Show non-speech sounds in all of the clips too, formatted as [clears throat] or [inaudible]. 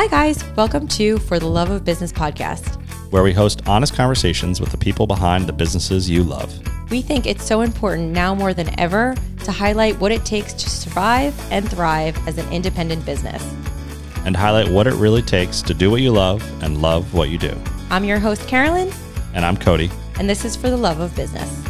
Hi, guys. Welcome to For the Love of Business podcast. where we host honest conversations with the people behind the businesses you love. We think it's so important now more than ever to highlight what it takes to survive and thrive as an independent business. and highlight what it really takes to do what you love and love what you do. I'm your host, Carolyn, And I'm Cody. and this is For the Love of Business.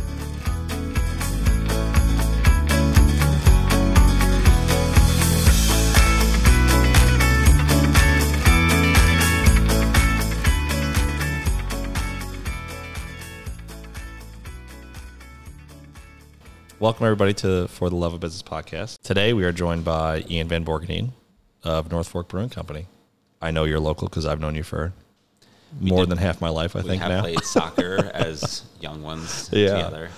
Welcome, everybody, to For the Love of Business podcast. Today, we are joined by Ian Van Bourgondien of North Fork Brewing Company. I know you're local because I've known you for more did- than half my life, I we think, have now. played soccer [laughs] as young ones Yeah. together.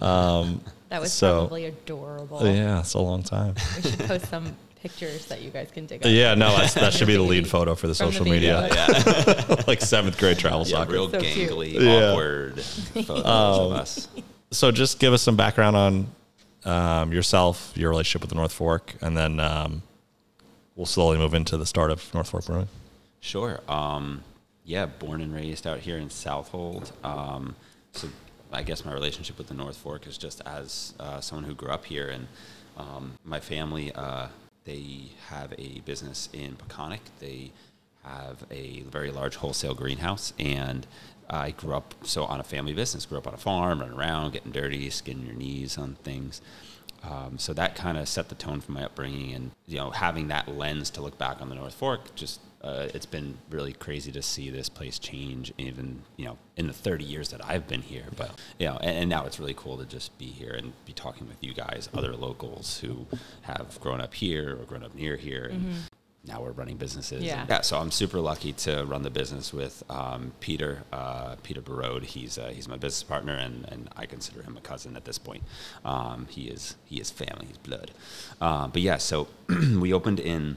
[laughs] That was So- probably adorable. yeah, it's a long time. We should post some pictures that you guys can dig up. yeah, no, that's, that should be the [laughs] lead photo for the from the social video. media. Yeah, like seventh grade travel yeah soccer. real So cute. gangly, Yeah. awkward photos Um, of us. So just give us some background on um, yourself, your relationship with the North Fork, and then um, we'll slowly move into the start of North Fork Brewing. Sure. Um, yeah, born and raised out here in Southold. Um, so I guess my relationship with the North Fork is just as uh, someone who grew up here, and um, my family uh, they have a business in Peconic. They have a very large wholesale greenhouse, and I grew up so on a family business. Grew up on a farm, running around, getting dirty, skinning your knees on things. Um, so that kind of set the tone for my upbringing, and you know, having that lens to look back on the North Fork, just uh, it's been really crazy to see this place change, even you know, in the 30 years that I've been here. But you know, and, and now it's really cool to just be here and be talking with you guys, other locals who have grown up here or grown up near here, and now we're running businesses. Yeah. yeah. So I'm super lucky to run the business with um, Peter, uh, Peter Barode. He's uh, he's my business partner, and, and I consider him a cousin at this point. Um, he is he is family, he's blood. Uh, but yeah, so [clears throat] we opened in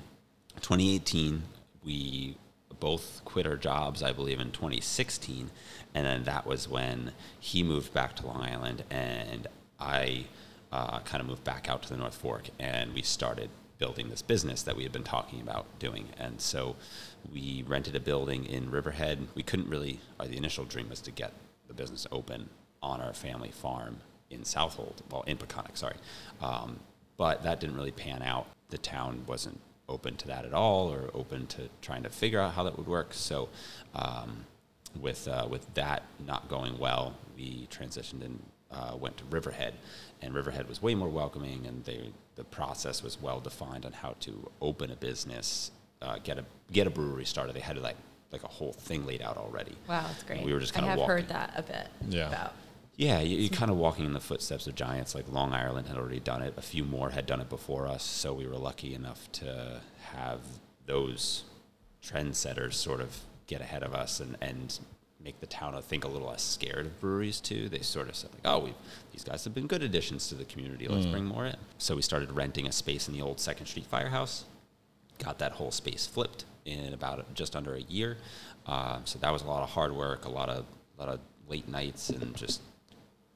2018. We both quit our jobs, I believe, in 2016, and then that was when he moved back to Long Island, and I uh, kind of moved back out to the North Fork, and we started building this business that we had been talking about doing. And so we rented a building in Riverhead. We couldn't really, uh, the initial dream was to get the business open on our family farm in Southold, well, in Peconic, sorry. Um, but that didn't really pan out. The town wasn't open to that at all or open to trying to figure out how that would work. So, um, with uh, with that not going well, we transitioned and uh, went to Riverhead, and Riverhead was way more welcoming, and they, the process was well defined on how to open a business, uh, get a get a brewery started. They had like like a whole thing laid out already. Wow, that's great. We were just I kinda have walking. heard that a bit Yeah. about. Yeah, you, you're kind of walking in the footsteps of giants. Like Long Island had already done it. A few more had done it before us. So we were lucky enough to have those trendsetters sort of get ahead of us and, and make the town, think, a little less scared of breweries too. They sort of said like, oh, these guys have been good additions to the community. Let's bring more in. So we started renting a space in the old Second Street Firehouse got that whole space flipped in about just under a year. Uh, so that was a lot of hard work, a lot of a lot of late nights, and just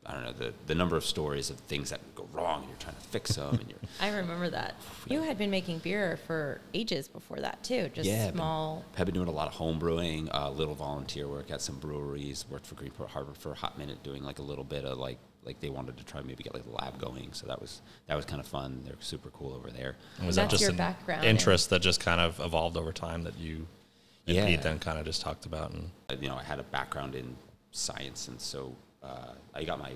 I don't know the the number of stories of things that go wrong, and you're trying to fix them, and you're [laughs] I remember that. You had been making beer for ages before that, too. Just Yeah, been- small. have been doing a lot of home brewing, uh, little volunteer work at some breweries. Worked for Greenport Harbor for a hot minute, doing like a little bit of like like they wanted to try maybe get like the lab going. So that was that was kind of fun. They're super cool over there. And was That's that just your an background interest that just kind of evolved over time that you and Yeah. Pete then kind of just talked about? And you know, I had a background in science, and so uh, I got my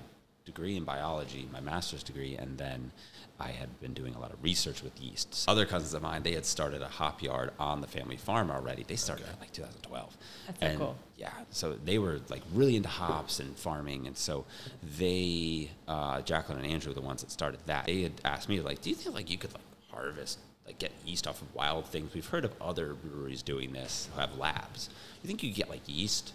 degree in biology, my master's degree, and then I had been doing a lot of research with yeasts. Other cousins of mine, they had started a hop yard on the family farm already. They started in like 2012. That's so and cool. Yeah, so they were like really into hops and farming, and so they, uh, Jacqueline and Andrew, were the ones that started that. They had asked me like, "Do you think like you could like harvest?" Like get yeast off of wild things. We've heard of other breweries doing this who have labs. You think you get like yeast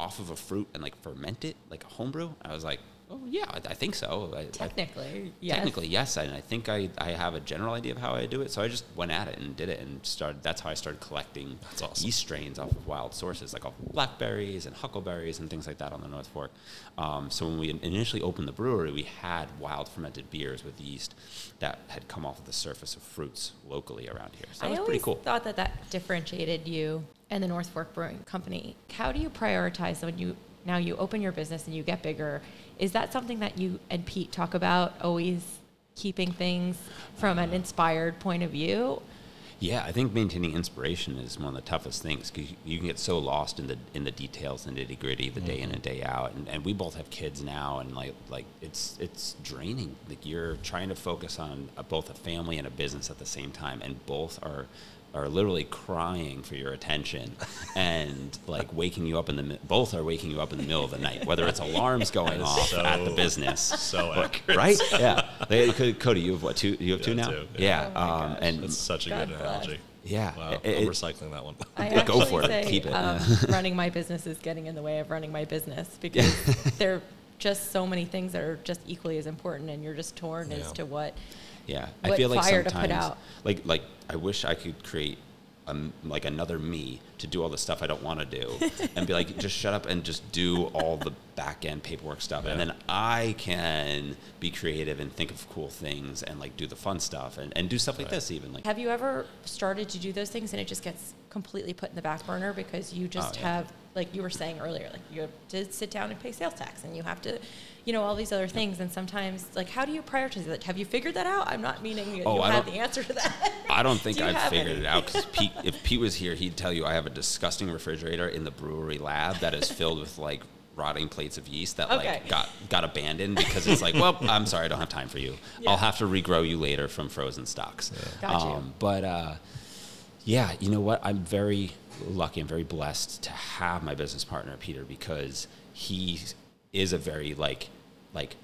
off of a fruit and like ferment it like a homebrew? I was like, Oh yeah, I, I think so. I, I- Technically, yes. Technically, yes, and I think I, I have a general idea of how I do it. So I just went at it and did it, and started. That's how I started collecting That's awesome. yeast strains off of wild sources, like off of blackberries and huckleberries and things like that on the North Fork. Um, so when we initially opened the brewery, we had wild fermented beers with yeast that had come off of the surface of fruits locally around here. So that I was pretty cool. thought that that differentiated you and the North Fork Brewing Company. How do you prioritize when you now you open your business and you get bigger? Is that something that you and Pete talk about? Always keeping things from an inspired point of view. Yeah, I think maintaining inspiration is one of the toughest things because you can get so lost in the in the details and nitty gritty, the day in and day out. And, and we both have kids now, and like like it's it's draining. Like you're trying to focus on a, both a family and a business at the same time, and both are are literally crying for your attention [laughs] and like waking you up in the both are waking you up in the middle of the night whether it's alarms [laughs] going off so- at the business So But- right [laughs] yeah They- Cody you have what two you have two now two, yeah, yeah. Oh um, and That's such a God good bless. analogy. yeah Wow, it- I'm recycling that one. I Go actually for it. Keep it. Um, running my business is getting in the way of running my business because there are just so many things that are just equally as important, and you're just torn Yeah. as to what. Yeah, I feel like sometimes, out. like like I wish I could create um, like another me to do all the stuff I don't want to do, [laughs] and be like, just shut up and just do all the back end paperwork stuff, and then I can be creative and think of cool things and like do the fun stuff and, and do stuff like Right. this even like Have you ever started to do those things and it just gets completely put in the back burner because you just Oh, yeah. have, like you were saying earlier, like you have to sit down and pay sales tax and you have to, you know, all these other things. And sometimes, like, how do you prioritize that? Have you figured that out? I'm not meaning you, Oh, you I have don't- the answer to that. I don't think Do I've figured any? it out because [laughs] Pete, if Pete was here, he'd tell you I have a disgusting refrigerator in the brewery lab that is filled with like rotting plates of yeast that Okay. like got got abandoned because it's like, well, I'm sorry, I don't have time for you. Yeah. I'll have to regrow you later from frozen stocks. Got you. But uh, yeah, you know what? I'm very lucky. I'm very blessed to have my business partner Peter because he is a very like like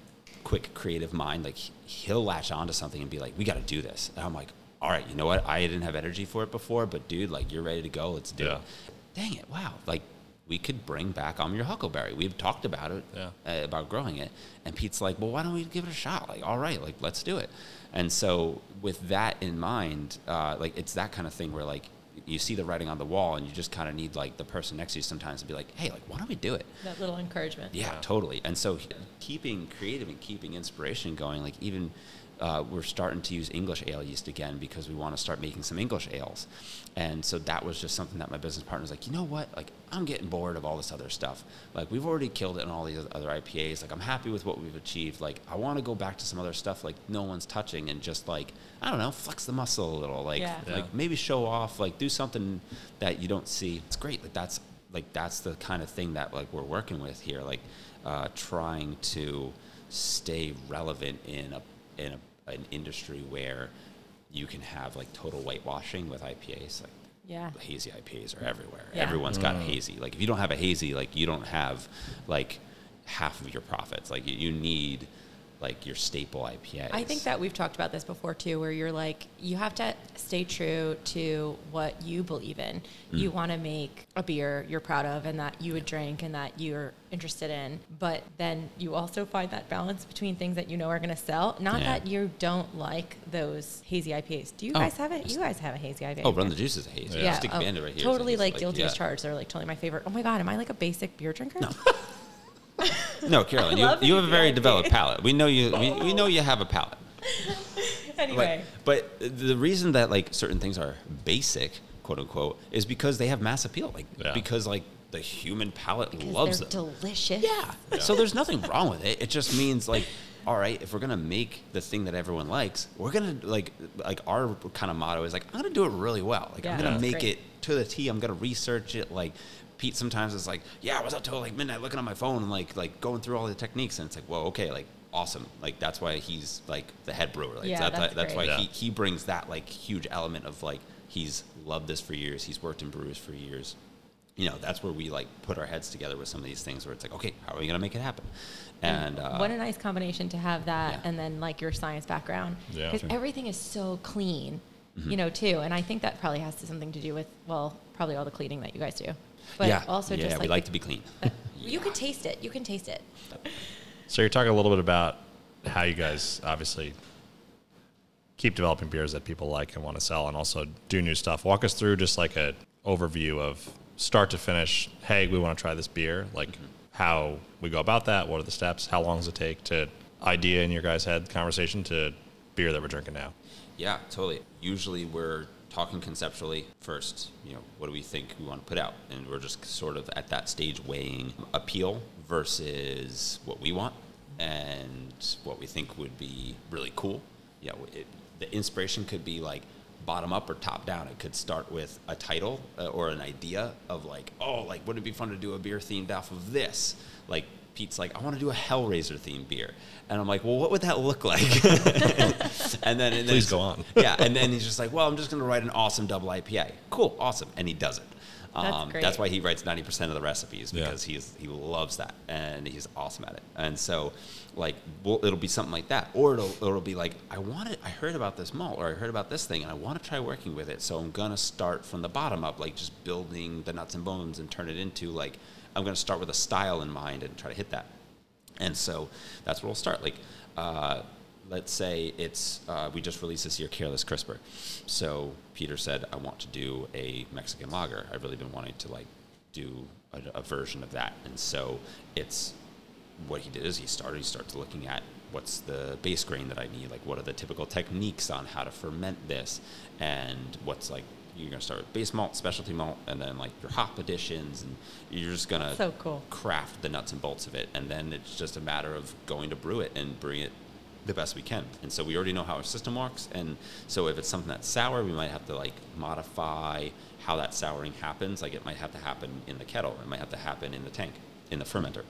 quick creative mind. Like he- he'll latch onto something and be like, "We got to do this," and I'm like, "All right, you know what? I didn't have energy for it before, but dude, like you're ready to go. Let's do Yeah. it." Dang it! Wow, like. We could bring back I'm your huckleberry. We've talked about it, Yeah. uh, about growing it, and Pete's like, "Well, why don't we give it a shot? Like, all right, like let's do it." And so, with that in mind, uh, like it's that kind of thing where like you see the writing on the wall, and you just kind of need like the person next to you sometimes to be like, "Hey, like why don't we do it?" that little encouragement. Yeah, Yeah. totally. And so keeping creative and keeping inspiration going, like even uh, we're starting to use English ale yeast again because we want to start making some English ales. And so that was just something that my business partner was like, you know what? Like I'm getting bored of all this other stuff. Like we've already killed it in all these other IPAs. Like I'm happy with what we've achieved. Like I want to go back to some other stuff like no one's touching and just like I don't know, flex the muscle a little. Like Yeah. Like maybe show off. Like do something that you don't see. It's great. Like that's like that's the kind of thing that like we're working with here like uh, trying to stay relevant in a in a, an industry where you can have like total whitewashing with IPAs like Yeah. hazy IPAs are everywhere Yeah. everyone's got a hazy like if you don't have a hazy like you don't have like half of your profits like you, you need like your staple IPAs I think that we've talked about this before too, where you're like, you have to stay true to what you believe in. Mm. You want to make a beer you're proud of and that you would drink and that you're interested in. But then you also find that balance between things that you know are going to sell. Not Yeah. that you don't like those hazy IPAs. Do you Oh, guys have it? You guys have a hazy IPA. oh run the juice is a hazy Yeah. stick oh, bandit right here Totally hazy, like guilty as yeah. charged. They're like totally my favorite. Oh my god, am I like a basic beer drinker? No. [laughs] [laughs] no Carolyn you, you have a very developed palate we know you we, we oh. know you have a palate [laughs] anyway. But, but the reason that like certain things are basic, quote unquote, is because they have mass appeal. Like Yeah. because like the human palate Because loves they're them. delicious. yeah. So there's nothing wrong with it. It just means like, all right, if we're gonna make the thing that everyone likes, we're gonna like like our kind of motto is like I'm gonna do it really well. Like Yeah. I'm gonna That's make great. it to the T. I'm gonna research it. Like Pete sometimes is like, yeah, I was up till like midnight looking on my phone and like like going through all the techniques, and it's like, whoa, okay, like awesome. Like that's why he's like the head brewer. Like Yeah, that, that's that's why great. he he brings that like huge element of like he's loved this for years. He's worked in breweries for years. You know, that's where we like put our heads together with some of these things where it's like, okay, how are we gonna make it happen? And uh, what a nice combination to have that yeah. and then like your science background Yeah. because Sure. everything is so clean Mm-hmm. you know too and i think that probably has to something to do with well probably all the cleaning that you guys do but yeah, also yeah, just we like, like the- to be clean. Uh, you can taste it you can taste it So you're talking a little bit about how you guys obviously keep developing beers that people like and want to sell, and also do new stuff. Walk us through just like a overview of start to finish. Hey, we want to try this beer. Like mm-hmm. how we go about that. What are the steps? How long does it take to idea in your guys' head conversation to beer that we're drinking now? Yeah, totally. Usually we're talking conceptually first. You know, what do we think we want to put out? And we're just sort of at that stage weighing appeal versus what we want and what we think would be really cool. Yeah, it, the inspiration could be like bottom up or top down. It could start with a title uh, or an idea of like, oh, like wouldn't it be fun to do a beer themed off of this? Like Pete's like, I want to do a Hellraiser themed beer, and I'm like, well, what would that look like? [laughs] and then, and then Please go on. [laughs] yeah, and then he's just like, well, I'm just going to write an awesome double IPA. Cool, awesome, and he does it. That's Um, great. that's why he writes 90% of the recipes Yeah. because he's he loves that and he's awesome at it. And so, like, well, it'll be something like that, or it'll it'll be like, I wanted, I heard about this malt, or I heard about this thing, and I want to try working with it. So I'm gonna start from the bottom up, like just building the nuts and bones and turn it into like I'm gonna start with a style in mind and try to hit that. And so that's where we'll start. Like, uh, let's say it's uh, we just released this year Careless CRISPR. So Peter said, I want to do a Mexican lager. I've really been wanting to like do a, a version of that. And so it's what he did is he started. He starts looking at what's the base grain that I need. Like, what are the typical techniques on how to ferment this, and what's like. You're gonna start with base malt, specialty malt, and then like your hop additions, and you're just gonna So cool. craft the nuts and bolts of it, and then it's just a matter of going to brew it and brewing it the best we can. And so we already know how our system works, and so if it's something that's sour, we might have to like modify how that souring happens. Like it might have to happen in the kettle, it might have to happen in the tank, in the fermenter.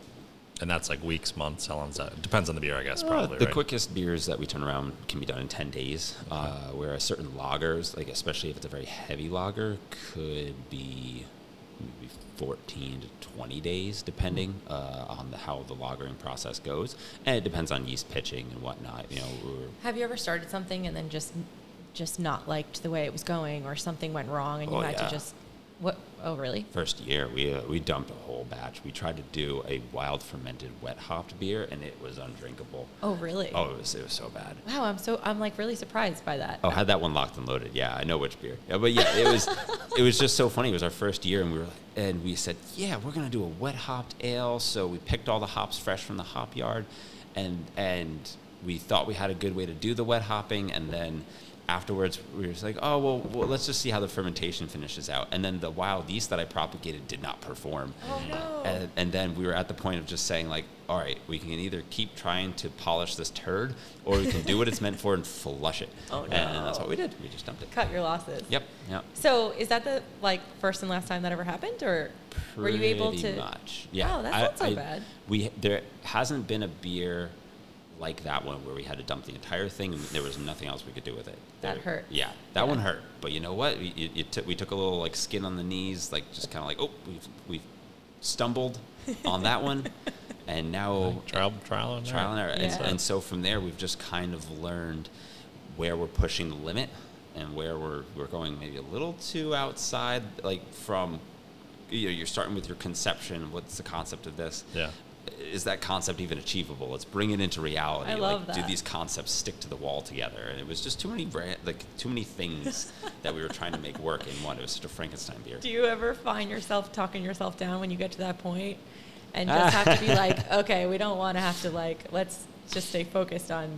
And that's like weeks, months. How long is that? Depends on the beer, I guess. Uh, Probably the right? quickest beers that we turn around can be done in 10 days, uh, whereas certain lagers, like especially if it's a very heavy lager, could be maybe 14 to 20 days, depending uh, on the, how the lagering process goes. And it depends on yeast pitching and whatnot. You know, we're, Have you ever started something and then just just not liked the way it was going, or something went wrong and you Oh, had yeah. to just what? Oh, really? first year we uh, we dumped a whole batch. We tried to do a wild fermented wet hopped beer, and it was undrinkable. Oh, really? Oh, it was it was so bad. Wow, I'm so I'm like really surprised by that. Oh, had that one locked and loaded. Yeah, I know which beer. Yeah, but yeah, it was it was just so funny. It was our first year, and we were like, and we said, yeah, we're gonna do a wet hopped ale. So we picked all the hops fresh from the hop yard, and and we thought we had a good way to do the wet hopping, and then afterwards we were just like, oh well, well, let's just see how the fermentation finishes out. And then the wild yeast that I propagated did not perform. Oh, no. And, and then we were at the point of just saying like, all right, we can either keep trying to polish this turd, or we can do what it's meant for and flush it. Oh, no! And that's what we did. We just dumped it. Cut your losses. Yep. Yep. So is that the like first and last time that ever happened, or were you able Pretty to? Much. Yeah. Oh, that's not so bad. We there hasn't been a beer like that one where we had to dump the entire thing and there was nothing else we could do with it. That There- hurt. Yeah, that Yeah. one hurt. But you know what? We, it, it took, we took a little like skin on the knees, like just kind of like, oh, we've we've stumbled on that one, [laughs] and now trial, trial and trial and error. And, Yeah. and so from there, we've just kind of learned where we're pushing the limit and where we're, we're going maybe a little too outside, like from, you know, you're starting with your conception. What's the concept of this? Yeah. Is that concept even achievable? Let's bring it into reality. I love like, Do these concepts stick to the wall together? And it was just too many, like too many things [laughs] that we were trying to make work in one. It was such a Frankenstein beer. Do you ever find yourself talking yourself down when you get to that point, and [laughs] just have to be like, okay, we don't want to have to like, let's just stay focused on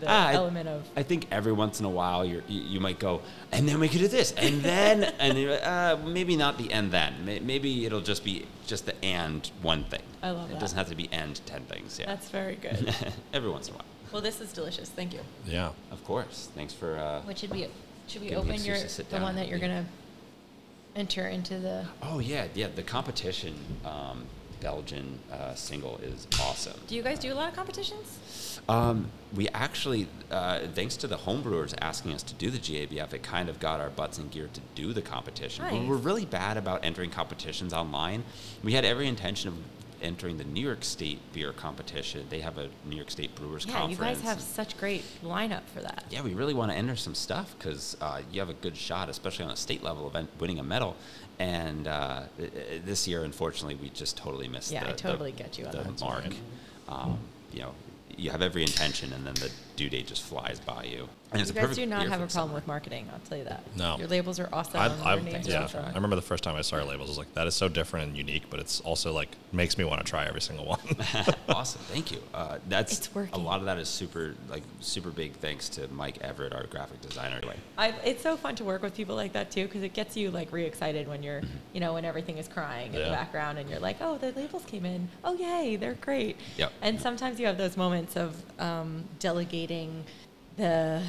the Ah, element of. I think every once in a while you're, you you might go, and then we could do this, and then, [laughs] and uh, maybe not the and then. Maybe it'll just be just the and one thing. I love It that. doesn't have to be and ten things. Yeah. That's very good. [laughs] every once in a while. well, this is delicious. Thank you. Yeah. Of course. Thanks for. Uh, What should we should we open your the one that you're eat. gonna enter into the? oh yeah, yeah. The competition um, Belgian uh, single is awesome. Do you guys do a lot of competitions? Um, we actually, uh, thanks to the homebrewers asking us to do the GABF, it kind of got our butts in gear to do the competition. We Nice. We're really bad about entering competitions online. We had every intention of entering the New York State beer competition. They have a New York State Brewers Conference. Yeah, you guys have such great lineup for that. yeah, we really want to enter some stuff because uh, you have a good shot, especially on a state level event, winning a medal. And uh, i- i- this year, unfortunately, we just totally missed Yeah, the, I totally the, get you on the that. mark. Um, you know you have every intention, and then the due date just flies by you. And You a guys perfect do not have a problem summer. with marketing. I'll tell you that. No. Your labels are awesome. I, your I, names yeah, are. I remember the first time I saw your labels. I was like, that is so different and unique, but it's also like makes me want to try every single one. [laughs] awesome, thank you. Uh, that's It's a lot of that is super like super big thanks to Mike Everett, our graphic designer. Anyway, I, it's so fun to work with people like that too because it gets you like re-excited when you're, you know, when everything is crying in the background and you're like, oh, the labels came in. Oh, yay, they're great. Yep. And sometimes you have those moments of um, delegating the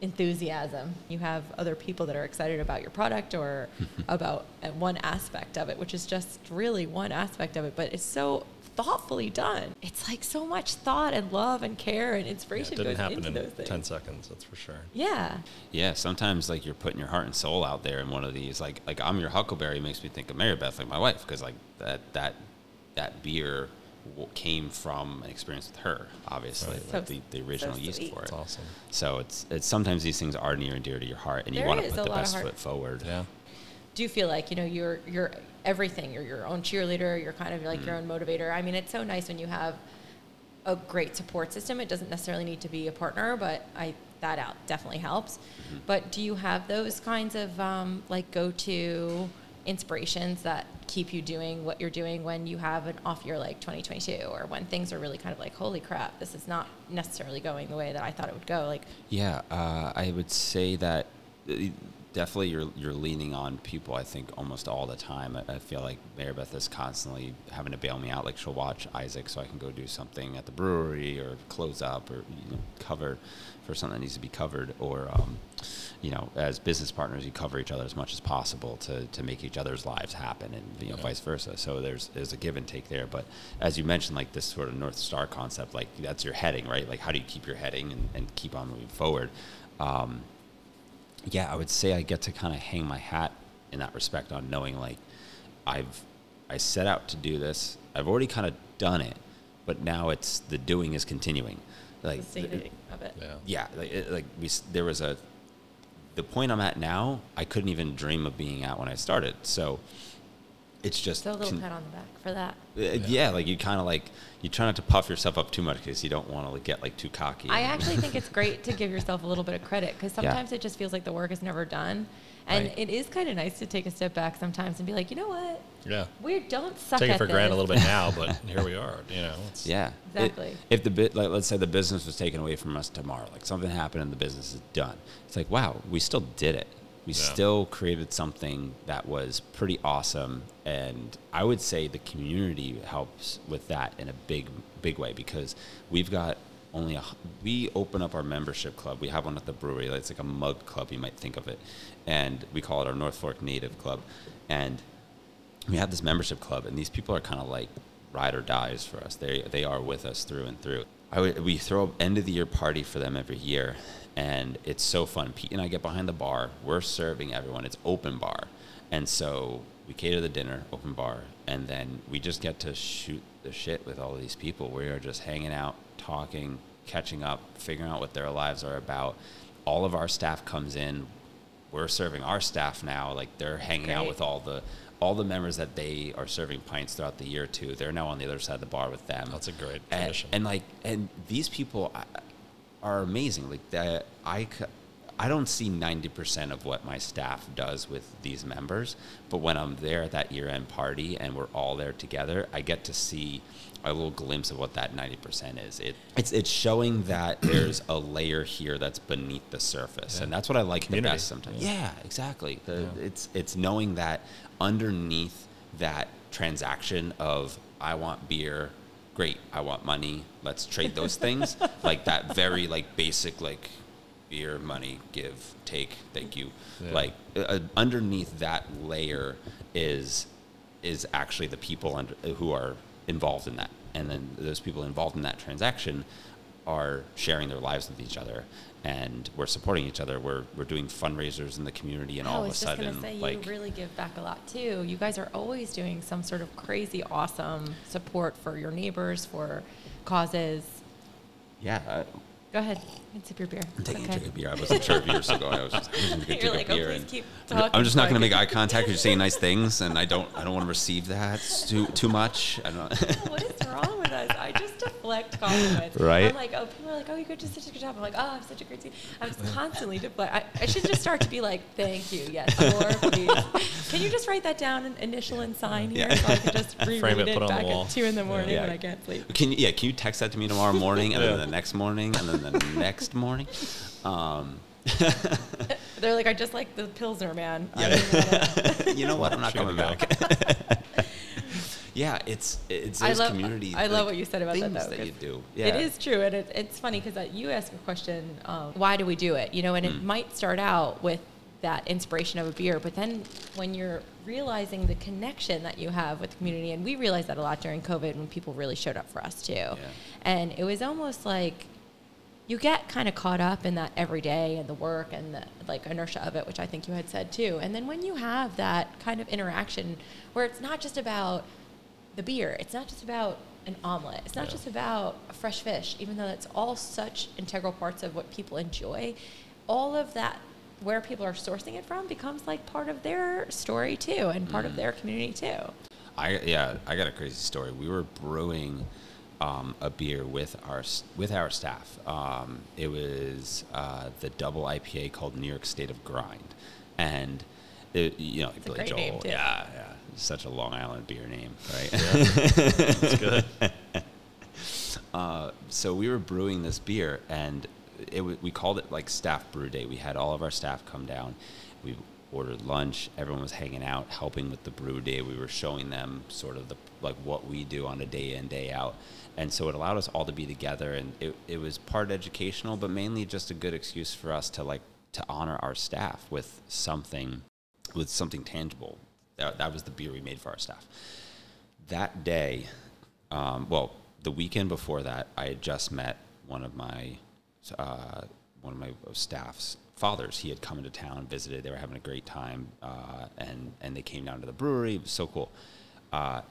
enthusiasm. You have other people that are excited about your product or [laughs] about uh, one aspect of it, which is just really one aspect of it, but it's so thoughtfully done. It's like so much thought and love and care and inspiration Yeah, inspiration it didn't goes happen into in those things. 10 seconds, that's for sure. Yeah. Yeah, sometimes like you're putting your heart and soul out there in one of these. Like like I'm your Huckleberry makes me think of Mary Beth, like my wife, because like that that that beer w- came from an experience with her, obviously, Right. like So- the, the original so yeast sweet. for it. That's awesome. So it's it's sometimes these things are near and dear to your heart, and you want to put the lot of best foot forward. Yeah. do you feel like you know you're you're everything you're your own cheerleader you're kind of like Mm. your own motivator i mean it's so nice when you have a great support system it doesn't necessarily need to be a partner but i that out definitely helps Mm-hmm. but do you have those kinds of um, like go-to inspirations that keep you doing what you're doing when you have an off year like 2022 or when things are really kind of like holy crap this is not necessarily going the way that i thought it would go like Yeah, uh, I would say that uh, definitely you're you're leaning on people. I think almost all the time. I, I feel like Mary Beth is constantly having to bail me out. Like she'll watch Isaac so I can go do something at the brewery or close up or you know, cover for something that needs to be covered. Or um, you know, as business partners, you cover each other as much as possible to, to make each other's lives happen, and you know, Yeah. vice versa. So there's there's a give and take there. But as you mentioned, like this sort of North Star concept, like that's your heading, right? Like how do you keep your heading and, and keep on moving forward? Um, yeah, I would say I get to kind of hang my hat in that respect on knowing like I've I set out to do this. I've already kind of done it, but now it's the doing is continuing. Like sustaining of it Yeah. yeah, like, it, like we there was a the point I'm at now. I couldn't even dream of being at when I started. So it's just so a little con- pat on the back for that uh, yeah. like you kind of like you try not to puff yourself up too much because you don't want to like, get like too cocky. I actually think it's [laughs] great to give yourself a little bit of credit because Yeah. sometimes it just feels like the work is never done. And Right. it is kind of nice to take a step back sometimes and be like, you know what? Yeah. We don't suck Take at it for granted a little bit [laughs] now, but here we are. You know, it's, Yeah, It- Exactly. if the bit, like, let's say the business was taken away from us tomorrow, like something happened and the business is done. It's like, wow, we still did it. We Yeah. still created something that was pretty awesome, and I would say the community helps with that in a big, big way because we've got only a, we open up our membership club. We have one at the brewery. It's like a mug club, you might think of it, and we call it our North Fork Native Club, and we have this membership club, and these people are kind of like ride or dies for us. They they are with us through and through. I would, we throw an end of the year party for them every year, and it's so fun. Pete and I get behind the bar. We're serving everyone. It's open bar, and so we cater the dinner, open bar, and then we just get to shoot the shit with all of these people. We are just hanging out, talking, catching up, figuring out what their lives are about. All of our staff comes in. We're serving our staff now. Like they're hanging out with all the all the members that they are serving pints throughout the year too, They're now on the other side of the bar with them. That's a great and, tradition. and like and these people are amazing. Like that, I I don't see ninety percent of what my staff does with these members, but when I'm there at that year end party and we're all there together, I get to see a little glimpse of what that ninety percent is. It it's it's showing that [clears throat] there's a layer here that's beneath the surface, Yeah. and that's what I like the Community. best sometimes. Yeah. Yeah, exactly. The, Yeah. It's it's knowing that underneath that transaction of I want beer, great. I want money. Let's trade those [laughs] things. like that very like basic like beer, money, give, take, thank you. Yeah. Like uh, underneath that layer is is actually the people under, who are involved in that, and then those people involved in that transaction are sharing their lives with each other, and we're supporting each other. We're we're doing fundraisers in the community, and I all of a sudden, say like you really give back a lot too. You guys are always doing some sort of crazy awesome support for your neighbors, for causes. yeah. I, Go ahead and sip your beer. I'm taking okay. a drink of beer. I wasn't sure if years ago I was just I was going to You're drink like, a oh, beer. please and keep I'm- talking I'm just not going to make eye contact. Because you're saying nice [laughs] things, and I don't I don't want to receive that too too much. I don't. what is wrong with us? I just deflect deflect compliments. Right. I'm like, oh, people are like, oh, you did such a good job. I'm like, oh, I'm such a great team. I'm just constantly deflect. I, I should just start to be like, thank you, yes, [laughs] more, please. Can you just write that down, and initial and sign here, Yeah. so I can just [laughs] reread it, it, put it on the back wall. at two in the morning Yeah. when I can't sleep. Can you, yeah, can you text that to me tomorrow morning, and Yeah. then the next morning, and then the [laughs] next morning? Um, They're like, I just like the Pilsner, man. Yeah. you know what? I'm not Sure coming to back. Yeah, it's it's I love- community. I love what you said about that, though, that you do. Yeah. It is true, and it, it's funny because you ask a question, um, why do we do it? You know, and Hmm. it might start out with that inspiration of a beer, but then when you're realizing the connection that you have with the community, and we realized that a lot during COVID when people really showed up for us too, and it was almost like you get kind of caught up in that every day and the work and the like inertia of it, which I think you had said too. And then when you have that kind of interaction where it's not just about the beer, it's not just about an omelet, it's not Yeah. just about a fresh fish, even though that's all such integral parts of what people enjoy. All of that, where people are sourcing it from, becomes like part of their story too, and part of their community too. I yeah, I got a crazy story. We were brewing um, a beer with our with our staff. Um, it was uh, the double IPA called New York State of Grind, and it, you know, a Billy great Joel. name, too. Yeah, yeah, such a Long Island beer name, right? It's [laughs] good. [laughs] Uh, so we were brewing this beer, and it w- we called it like staff brew day. We had all of our staff come down. We ordered lunch. Everyone was hanging out, helping with the brew day. We were showing them sort of the like what we do on a day in day out, and so it allowed us all to be together. And it it was part educational, but mainly just a good excuse for us to like to honor our staff with something, with something tangible. That, that was the beer we made for our staff that day, um, well, the weekend before that, I had just met one of my uh, one of my staff's fathers. He had come into town, visited. They were having a great time, uh, and and they came down to the brewery. It was so cool. Uh,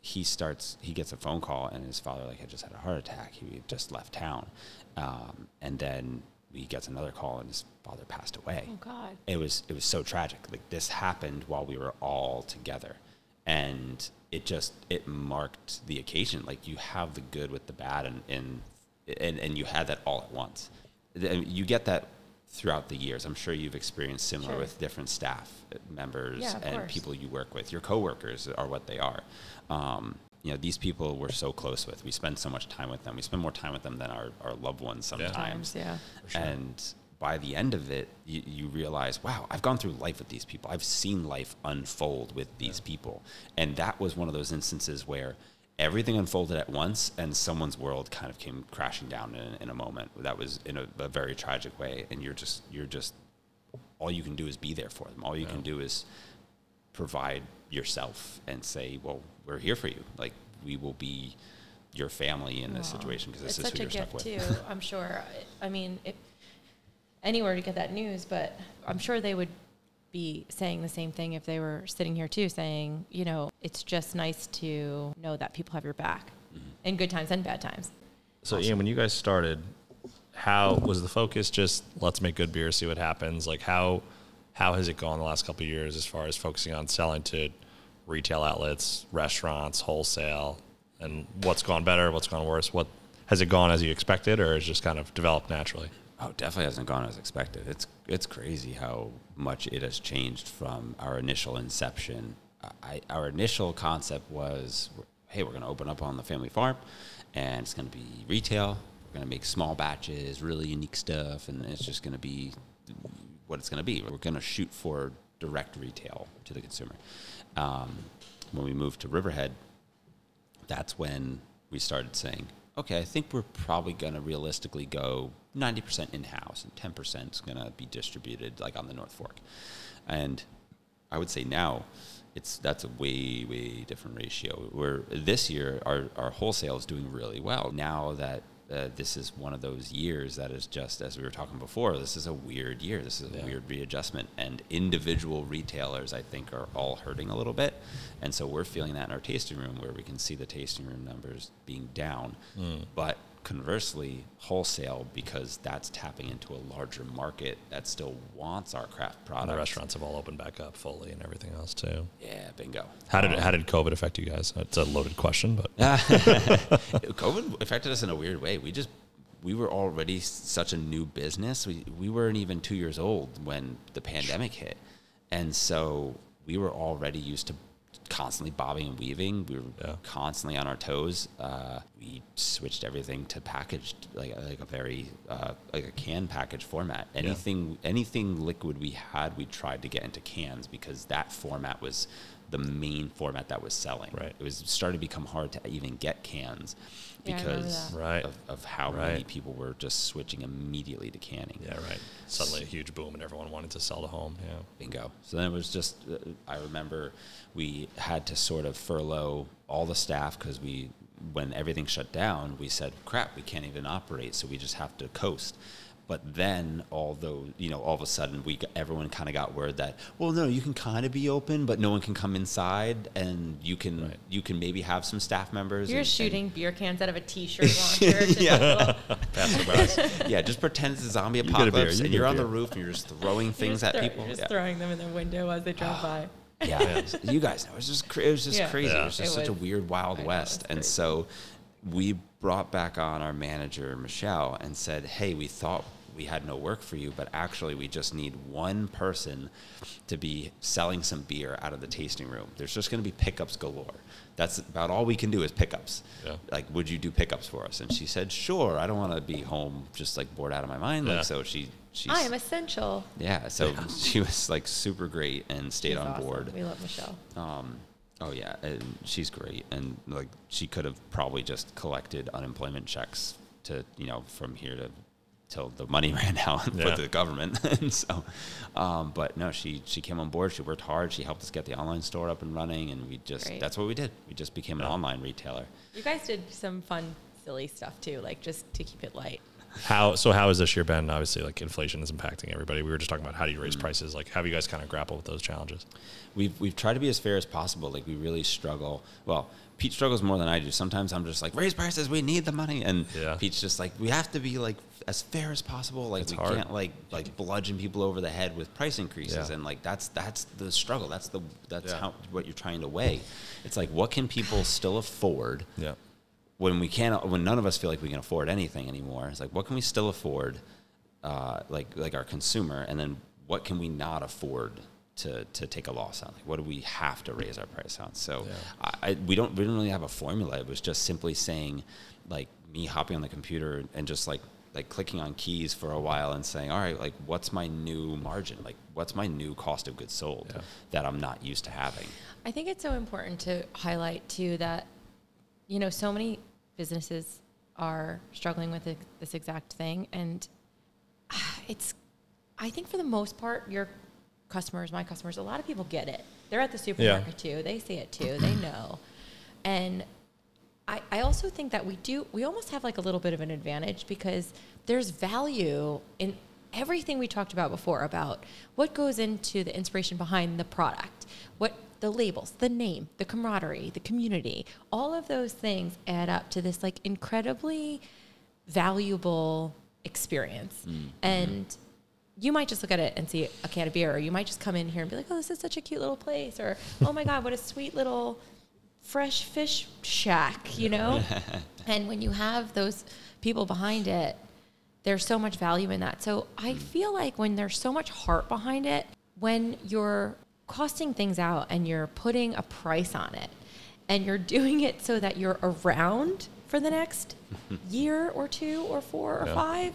he starts. He gets a phone call, and his father like had just had a heart attack. He had just left town, um, and then he gets another call, and his father passed away. Oh God. it was it was so tragic. Like this happened while we were all together. And it just it marked the occasion. Like you have the good with the bad and and and, and you had that all at once. You get that throughout the years. I'm sure you've experienced similar Sure. with different staff members Yeah, and course. people you work with. Your coworkers are what they are. Um, you know these people we're so close with we spend so much time with them we spend more time with them than our, our loved ones sometimes Times, yeah. sure. and by the end of it, you, you realize, wow, I've gone through life with these people. I've seen life unfold with these people. And that was one of those instances where everything unfolded at once and someone's world kind of came crashing down in, in a moment. That was in a, a very tragic way. And you're just, you're just, all you can do is be there for them. All you can do is provide yourself and say, well, we're here for you. Like, we will be your family in this Wow. situation because it's this is such who a you're stuck gift with. too. I'm sure. I mean, if anywhere to get that news, but I'm sure they would be saying the same thing if they were sitting here too, saying, you know, it's just nice to know that people have your back Mm-hmm. in good times and bad times. So Ian, when you guys started, how was the focus just let's make good beer, see what happens? Like how how has it gone the last couple of years as far as focusing on selling to retail outlets, restaurants, wholesale, and what's gone better, what's gone worse? What has it gone as you expected, or has just kind of developed naturally? Oh, definitely hasn't gone as expected. It's it's crazy how much it has changed from our initial inception. I, our initial concept was, hey, we're going to open up on the family farm, and it's going to be retail. We're going to make small batches, really unique stuff, and it's just going to be what it's going to be. We're going to shoot for direct retail to the consumer. Um, when we moved to Riverhead, that's when we started saying, okay, I think we're probably going to realistically go 90% in house and 10% is going to be distributed like on the North Fork. And I would say now it's that's a way way different ratio. Where this year our our wholesale is doing really well. Now that uh, this is one of those years that is just as we were talking before. This is a weird year. This is a Yeah. weird readjustment, and individual retailers I think are all hurting a little bit, and so we're feeling that in our tasting room where we can see the tasting room numbers being down, but conversely, wholesale because that's tapping into a larger market that still wants our craft product. And the restaurants have all opened back up fully and everything else too. Yeah, bingo. How did Um, how did COVID affect you guys? It's a loaded question, but [laughs] [laughs] COVID affected us in a weird way. We just we were already such a new business. We we weren't even two years old when the pandemic hit, and so we were already used to constantly bobbing and weaving. We were Yeah. constantly on our toes. Uh, we switched everything to packaged like like a very uh, like a can package format. Anything anything liquid we had, we tried to get into cans because that format was the main format that was selling. Right. It was starting to become hard to even get cans Yeah, because that. Right. of, of how many people were just switching immediately to canning. yeah, right. Suddenly a huge boom and everyone wanted to sell the home. Yeah. Bingo. So then it was just, uh, I remember we had to sort of furlough all the staff because we, when everything shut down, we said, crap, we can't even operate. So we just have to coast. But then, although, you know, all of a sudden we, everyone kind of got word that, well, no, you can kind of be open, but no one can come inside and you can, Right. you can maybe have some staff members. You're and- and- shooting beer cans out of a t-shirt [laughs] launcher. Yeah. a little- Pass the brass. yeah, just pretend it's a zombie get a apocalypse you and you're on the roof and you're just throwing [laughs] you're things just at throw- people. You're just yeah. throwing them in the window as they drive by. Yeah, you guys know it was just cra- it was just Yeah. crazy. Yeah. It was just It such a weird wild I west, it's and crazy. so we brought back on our manager Michelle and said, "Hey, we thought." We had no work for you, but actually, we just need one person to be selling some beer out of the tasting room. There's just going to be pickups galore. That's about all we can do is pickups. Yeah. Like, would you do pickups for us? And she said, "Sure. I don't want to be home just like bored out of my mind." Yeah. Like, so she, she, I am essential. yeah. So [laughs] she was like super great and stayed She's on awesome. board. We love Michelle. Um, oh yeah, and she's great, and like she could have probably just collected unemployment checks to you know from here to till the money [laughs] ran out Yeah. for the government, [laughs] and so, um, but no, she she came on board. She worked hard. She helped us get the online store up and running, and we just Great. that's what we did. We just became an online retailer. You guys did some fun, silly stuff too, like just to keep it light. How so? How has this year been? Obviously, like inflation is impacting everybody. We were just talking about how do you raise prices. Like, how have you guys kind of grapple with those challenges? we've we've tried to be as fair as possible. Like we really struggle. Well, Pete struggles more than I do. Sometimes I'm just like raise prices. We need the money, and Yeah. Pete's just like we have to be like as fair as possible. Like It's we hard. can't like like bludgeon people over the head with price increases, Yeah. and like that's that's the struggle. That's the that's Yeah. how what you're trying to weigh. It's like what can people still afford Yeah. when we can't when none of us feel like we can afford anything anymore it's like what can we still afford uh, like like our consumer and then what can we not afford to, to take a loss on? Like what do we have to raise our price on? So Yeah. I, I, we don't we don't really have a formula. It was just simply saying like me hopping on the computer and just like like clicking on keys for a while and saying all right like what's my new margin? Like what's my new cost of goods sold Yeah. that i'm not used to having? I think it's so important to highlight too that, you know, so many businesses are struggling with this exact thing, and [sighs] it's, I think for the most part, your customers, my customers, a lot of people get it. They're at the supermarket too. They see it too. They [clears throat] know, and I, I also think that we do we almost have like a little bit of an advantage because there's value in everything we talked about before about what goes into the inspiration behind the product what the labels the name the camaraderie the community all of those things add up to this like incredibly valuable experience mm-hmm. and you might just look at it and see a can of beer or you might just come in here and be like oh this is such a cute little place or [laughs] oh my god what a sweet little fresh fish shack, you know? [laughs] and when you have those people behind it, there's so much value in that. So I mm. feel like when there's so much heart behind it, when you're costing things out and you're putting a price on it and you're [laughs] doing it so that you're around for the next year or two or four or Yeah. five,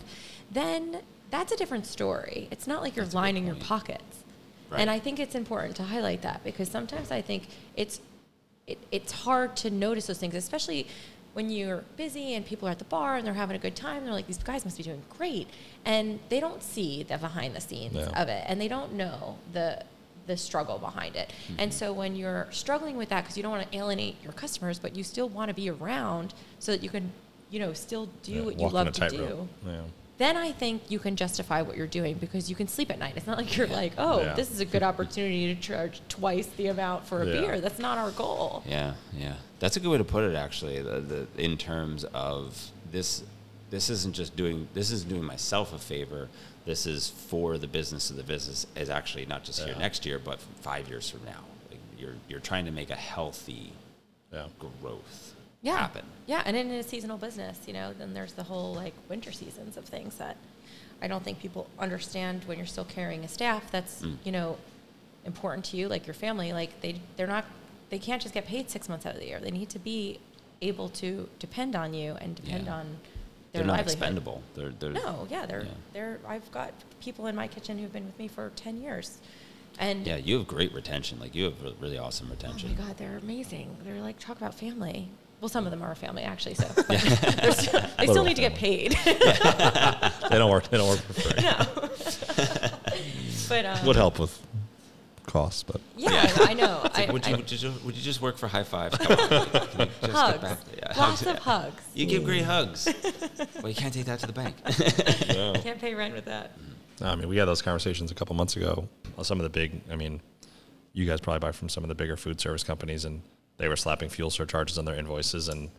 then that's a different story. It's not like you're That's lining your pockets. Right. And I think it's important to highlight that because sometimes I think it's it, it's hard to notice those things, especially when you're busy and people are at the bar and they're having a good time. They're like, these guys must be doing great, and they don't see the behind the scenes Yeah. of it, and they don't know the the struggle behind it. Mm-hmm. And so when you're struggling with that because you don't want to alienate your customers, but you still want to be around so that you can, you know, still do Yeah, what you love to do Yeah. Then I think you can justify what you're doing because you can sleep at night. It's not like you're like, oh, Yeah. this is a good opportunity to charge twice the amount for a Yeah. beer. That's not our goal. Yeah, yeah, that's a good way to put it. Actually, the, the in terms of this this isn't just doing this is doing myself a favor. This is for the business of the business is actually not just here next year, but five years from now. Like you're you're trying to make a healthy Yeah. growth yeah. happen. Yeah, and in a seasonal business, you know, then there's the whole like winter seasons of things that I don't think people understand when you're still carrying a staff that's, Mm. you know, important to you, like your family. Like they they're not they can't just get paid six months out of the year. They need to be able to depend on you and depend Yeah. on They're their not livelihood. expendable. They're they're No, yeah, they're Yeah. they're I've got people in my kitchen who've been with me for ten years. And yeah. You have great retention. Like you have really awesome retention. Oh my God, they're amazing. They're like talk about family. Well, some of them are family actually, so [laughs] but they're still, they still Literal need to get paid. [laughs] They don't work. They don't work for free. [laughs] but um, Would help with costs, but Yeah, I know. I, would I, you, would you just, would you just work for high five? Come on. Just hugs, back- yeah, lots hugs. of hugs. You give great hugs. well, you can't take that to the bank. You can't pay rent with that. No, I mean, we had those conversations a couple months ago. Some of the big, I mean, you guys probably buy from some of the bigger food service companies, and they were slapping fuel surcharges on their invoices, and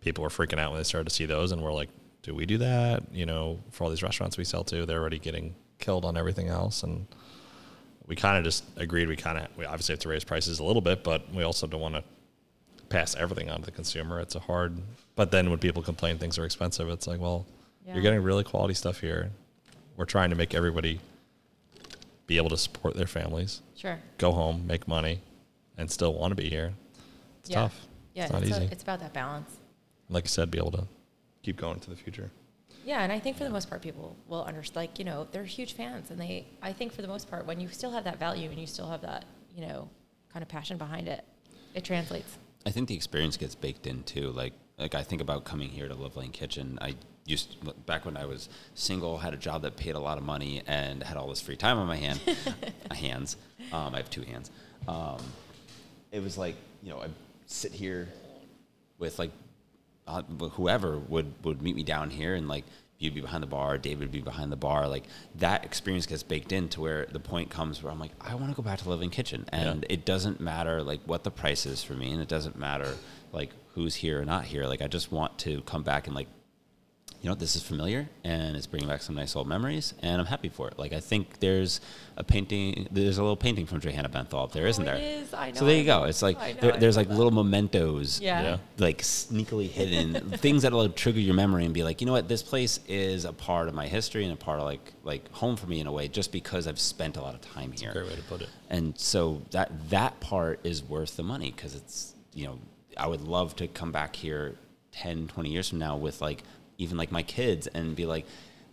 people were freaking out when they started to see those, and we're like, do we do that? You know, for all these restaurants we sell to, they're already getting killed on everything else, and we kind of just agreed we kind of we obviously have to raise prices a little bit, but we also don't want to pass everything on to the consumer. It's a hard. But then when people complain things are expensive, it's like, well, Yeah. you're getting really quality stuff here. We're trying to make everybody be able to support their families, Sure. go home, make money, and still want to be here. It's yeah. tough. Yeah, it's not it's, easy. A, it's about that balance. like I said, be able to keep going into the future. Yeah, and I think for the most part, people will understand. Like, you know, they're huge fans, and they. I think for the most part, when you still have that value and you still have that, you know, kind of passion behind it, it translates. I think the experience gets baked in too. Like, like I think about coming here to Love Lane Kitchen. I used back when I was single, had a job that paid a lot of money, and had all this free time on my hand, [laughs] hands. Um, I have two hands. Um, it was like you know I sit here with like uh, whoever would would meet me down here and like you'd be behind the bar david would be behind the bar like that experience gets baked in to where the point comes where i'm like i want to go back to Love Lane Kitchen and Yeah. it doesn't matter like what the price is for me and it doesn't matter like who's here or not here like i just want to come back and like you know, this is familiar and it's bringing back some nice old memories, and I'm happy for it. Like, I think there's a painting, there's a little painting from Johanna Benthal up there, Oh, isn't it there? is. I So there you go. It's like know, there, there's like that. little mementos, Yeah. Yeah. like sneakily hidden [laughs] things that'll trigger your memory and be like, you know what, this place is a part of my history and a part of like like home for me in a way, just because I've spent a lot of time here Great way to put it. and so that that part is worth the money because it's you know i would love to come back here 10 20 years from now with like even like my kids and be like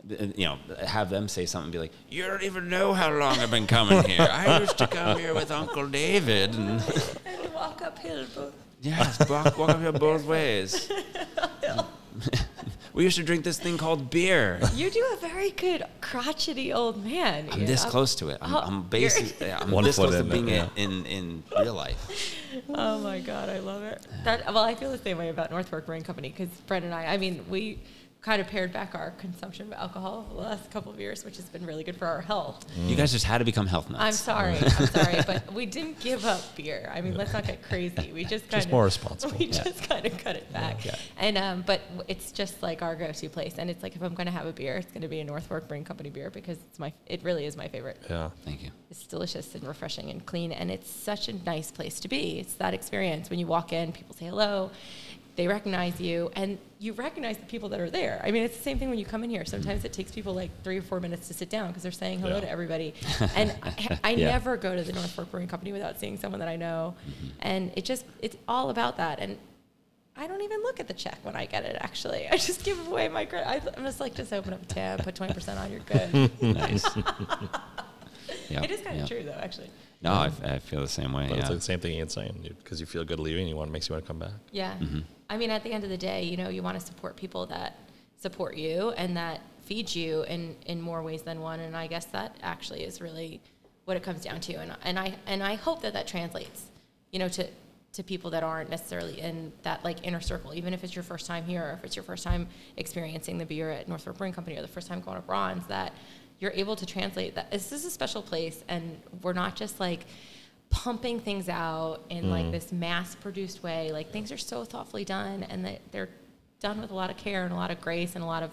uh, you know have them say something be like you don't even know how long i've been coming here i used to come here with uncle david and [laughs] And walk uphill, both. yes walk, walk up here [laughs] both ways [laughs] we used to drink this thing called beer You do a very good crotchety old man. I'm this know? close to it. I'm, Oh, I'm basically I'm this close to in it, being yeah. it in, in real life. Oh my god, I love it. That well, I feel the same way about North Fork Brewing Company because Brett and I. I mean, we kind of pared back our consumption of alcohol the last couple of years, which has been really good for our health. You guys just had to become health nuts. I'm sorry, I'm [laughs] sorry, but we didn't give up beer. I mean, let's not get crazy. We just kind Just of more responsible. We Yeah. just kind of cut it back. Yeah. And um, but it's just like our go-to place, and it's like if I'm going to have a beer, it's going to be a North Fork Brewing Company beer because it's my. It really is my favorite. Yeah. Thank you. It's delicious and refreshing and clean, and it's such a nice place to be. It's that experience when you walk in, people say hello, they recognize you, and you recognize the people that are there. I mean, it's the same thing when you come in here. Sometimes it takes people like three or four minutes to sit down because they're saying hello Yeah. to everybody. [laughs] And I, I Yeah. never go to the North Fork Brewing Company without seeing someone that I know, and it just it's all about that. And I don't even look at the check when I get it. Actually, I just give away my credit. I- I'm just like, just open up a tab, put twenty percent on, you're good. [laughs] Nice. [laughs] yeah. it is kind yeah. of true though, actually. No, I, I feel the same way. But yeah. it's like the same thing Ian's saying because you feel good leaving, you want makes you want to come back. Yeah. Mm-hmm. I mean, at the end of the day, you know, you want to support people that support you and that feed you in, in more ways than one. And I guess that actually is really what it comes down to. And, and I, and I hope that that translates, you know, to, to people that aren't necessarily in that like inner circle, even if it's your first time here or if it's your first time experiencing the beer at North Fork Brewing Company or the first time going to Bronze, that you're able to translate that this is a special place and we're not just like pumping things out in like mm. this mass produced way. Like things are so thoughtfully done and that they're done with a lot of care and a lot of grace and a lot of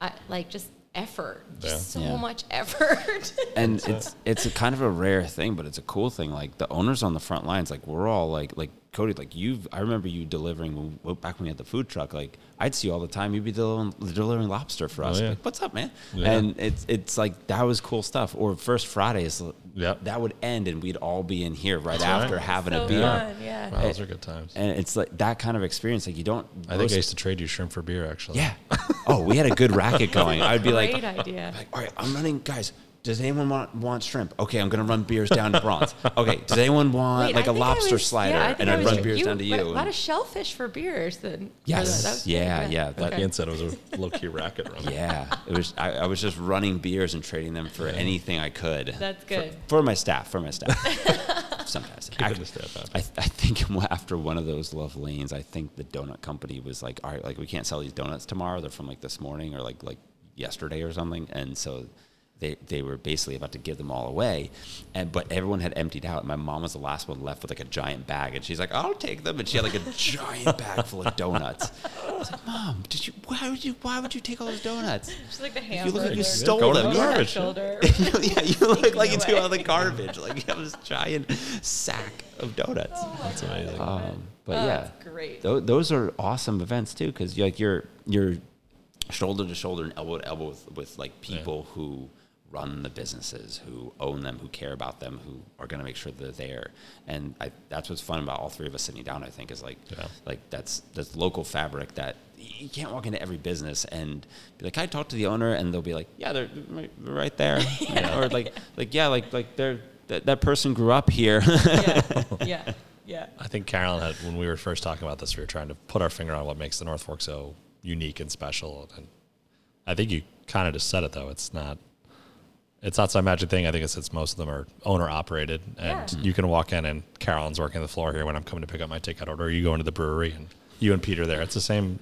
I, like just effort, Yeah. just so Yeah. much effort. [laughs] and it's it's a kind of a rare thing, but it's a cool thing. Like the owners on the front lines, like we're all like like Cody, like you've. I remember you delivering when, back when we had the food truck. Like I'd see you all the time. You'd be delivering, delivering lobster for us. Oh, yeah. Like, What's up, man? Yeah. And it's it's like that was cool stuff. Or first Fridays, Yep. that would end, and we'd all be in here right That's after right. having so a beer. fun, yeah. Wow, those are good times. And it's like that kind of experience. Like you don't. I think I used to trade you shrimp for beer, actually. Yeah. Oh, we had a good racket [laughs] going. I'd be like, Great idea. like, all right, I'm running, guys. Does anyone want, want shrimp? Okay, I'm gonna run beers down to bronze. Okay, does anyone want Wait, like I a lobster was- slider? yeah, I and I I'd was- run beers down to you. A lot of shellfish for beers then. Yes. That was Yeah, good, yeah, That that- being said, it was a [laughs] low key racket run. yeah, it was. I, I was just running beers and trading them for anything I could. That's good. for, my staff. For my staff. [laughs] Sometimes. Keeping Act- staff. I, I think [laughs] after one of those love lanes, I think the donut company was like, "All right, like we can't sell these donuts tomorrow. They're from like this morning or like like yesterday or something." And so they they were basically about to give them all away, and but everyone had emptied out. And my mom was the last one left with like a giant bag, and she's like, "I'll take them." And she had like a giant bag full of donuts. I was like, "Mom, did you? Why would you? Why would you take all those donuts?" Just like the you look like you the stole go to them. the Yeah. garbage. Shoulder. [laughs] yeah, you look like you took away. out of the garbage. Like you have this giant sack of donuts. Oh That's amazing. Um, but Oh, yeah, that's great. Tho- those are awesome events too, because like you're you're shoulder to shoulder and elbow to elbow with, with like people who run the businesses, who own them, who care about them, who are going to make sure they're there. And I, that's what's fun about all three of us sitting down. I think is like Yeah. like that's that's local fabric that you can't walk into every business and be like, I talked to the owner, and they'll be like, Yeah, they're right- right there, [laughs] You know, or like like yeah, like like they're that, that person grew up here. yeah, [laughs] yeah, yeah. I think Carolyn had when we were first talking about this, we were trying to put our finger on what makes the North Fork so unique and special. And I think you kind of just said it though. It's not. It's not some magic thing. I think it's, it's most of them are owner operated, and Yeah. you can walk in and Carolyn's working the floor here when I'm coming to pick up my takeout order. Or you go into the brewery and you and Peter there. It's the same.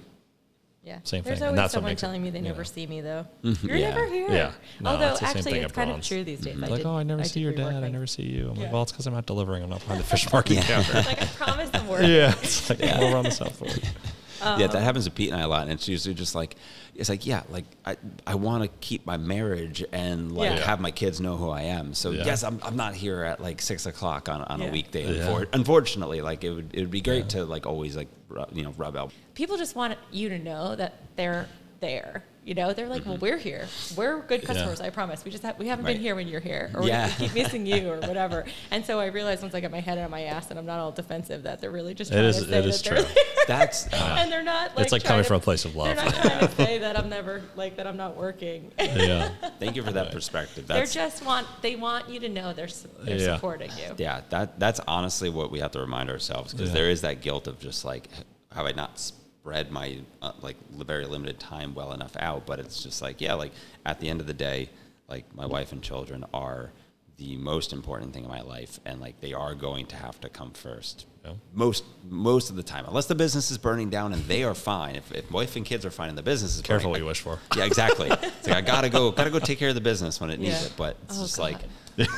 Yeah. Same There's thing, always someone makes it, telling me they never know. see me though. Mhm. You're Yeah. never here. Yeah. No, Although it's the same actually it's kind of true these days. I like, did- oh, I never I see your dad. I never see you. I'm like, well, it's because I'm not delivering. I'm not behind the [laughs] fish market counter. like I promise I'm working. [laughs] yeah, it's like I'm over on the South Fork. [laughs] yeah, that uh-huh. happens to Pete and I a lot, and it's usually just like it's like yeah, like I I want to keep my marriage and like Yeah. have my kids know who I am. So Yeah. yes, I'm, I'm not here at like six o'clock on, on Yeah. a weekday. Yeah. Unfor- unfortunately, like it would it would be great to like always like rub, you know rub out. People just want you to know that they're there. You know, they're like, Mm-hmm. well, we're here. We're good customers. I promise. We just have, we haven't been here when you're here, or Yeah. we keep missing you, or [laughs] whatever. And so I realized once I get my head out of my ass and I'm not all defensive that they're really just It trying is- to say it is that they're true. there. [laughs] That's [laughs] and they're not. Like, It's like coming to- from a place of love. They're love. not trying to say that I'm never like that. I'm not working. yeah. thank you for that perspective. they That's just want they want you to know they're they're Yeah. supporting you. yeah, that that's honestly what we have to remind ourselves because Yeah. there is that guilt of just like have I not spread my uh, like very limited time well enough out? But it's just like yeah, like at the end of the day, like my wife and children are the most important thing in my life, and like they are going to have to come first. Yeah. Most most of the time, unless the business is burning down and they are fine. If, if wife and kids are fine and the business is Careful what burning, you wish for. yeah, exactly. [laughs] It's like I gotta go, gotta go take care of the business when it needs Yeah. it. But it's Oh, just God. like,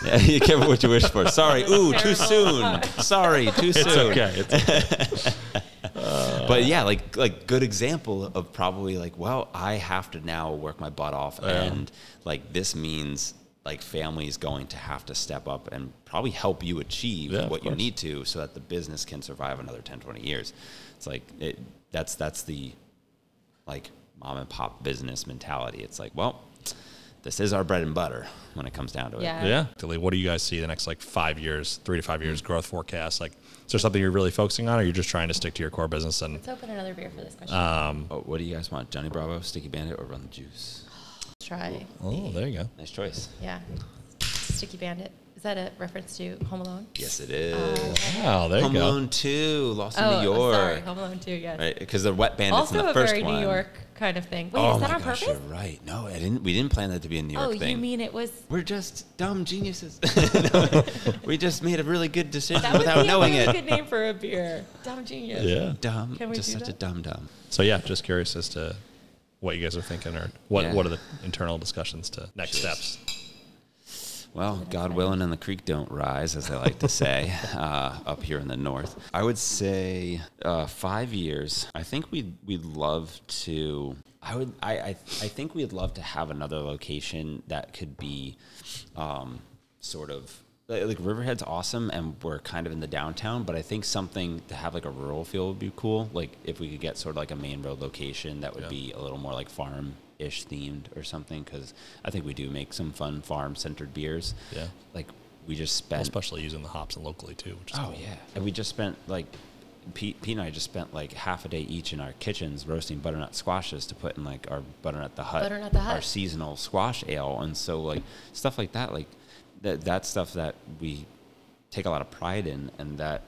yeah, you careful what you wish for. Sorry, [laughs] ooh, too soon. Sorry, too soon. It's okay. It's [laughs] [laughs] But yeah, like like good example of probably like, well, I have to now work my butt off, Yeah. and like this means like family is going to have to step up and probably help you achieve Yeah, what you need to so that the business can survive another 10 20 years. It's like it, that's that's the like mom and pop business mentality. It's like well this is our bread and butter when it comes down to it Yeah. yeah. Dilly, What do you guys see the next like five years, three to five years growth forecast? Like, is there something you're really focusing on, or you're just trying to stick to your core business? And Let's open another beer for this question. um, oh, what do you guys want johnny bravo sticky bandit or run the juice Let's try. oh, there you go. nice choice Yeah. Sticky Bandit. Is that a reference to Home Alone? yes it is oh, Wow, there home you go. Home alone 2 lost in oh, new york sorry. Home Alone 2, yes. right because the wet bandits in Also the a first very one New York kind of thing. Wait, oh is that my on gosh, purpose? you're right no i didn't we didn't plan that to be a new york Oh, thing you mean it was we're just dumb geniuses. No, [laughs] [laughs] we just made a really good decision that would without be knowing a really it. good name for a beer. Dumb genius. Yeah. Dumb, Can we just do such a dumb dumb. So yeah, just curious as to what you guys are thinking, or what Yeah. what are the internal discussions to next Cheers. steps? Well, God willing, and the creek don't rise, as they like to say, [laughs] uh, up here in the north. I would say uh, five years. I think we'd we'd love to. I would. I, I I think we'd love to have another location that could be, um, sort of. Like like Riverhead's awesome, and we're kind of in the downtown. But I think something to have like a rural feel would be cool. Like if we could get sort of like a main road location that would Yeah. be a little more like farm ish themed or something. Because I think we do make some fun farm centered beers Yeah. like we just Well, spent especially using the hops and locally too, which is oh cool. yeah and we just spent like Pete, Pete and I just spent like half a day each in our kitchens roasting butternut squashes to put in like our butternut the hut, Butternut the Hut. our seasonal squash ale, and so like stuff like that, like that that's stuff that we take a lot of pride in, and that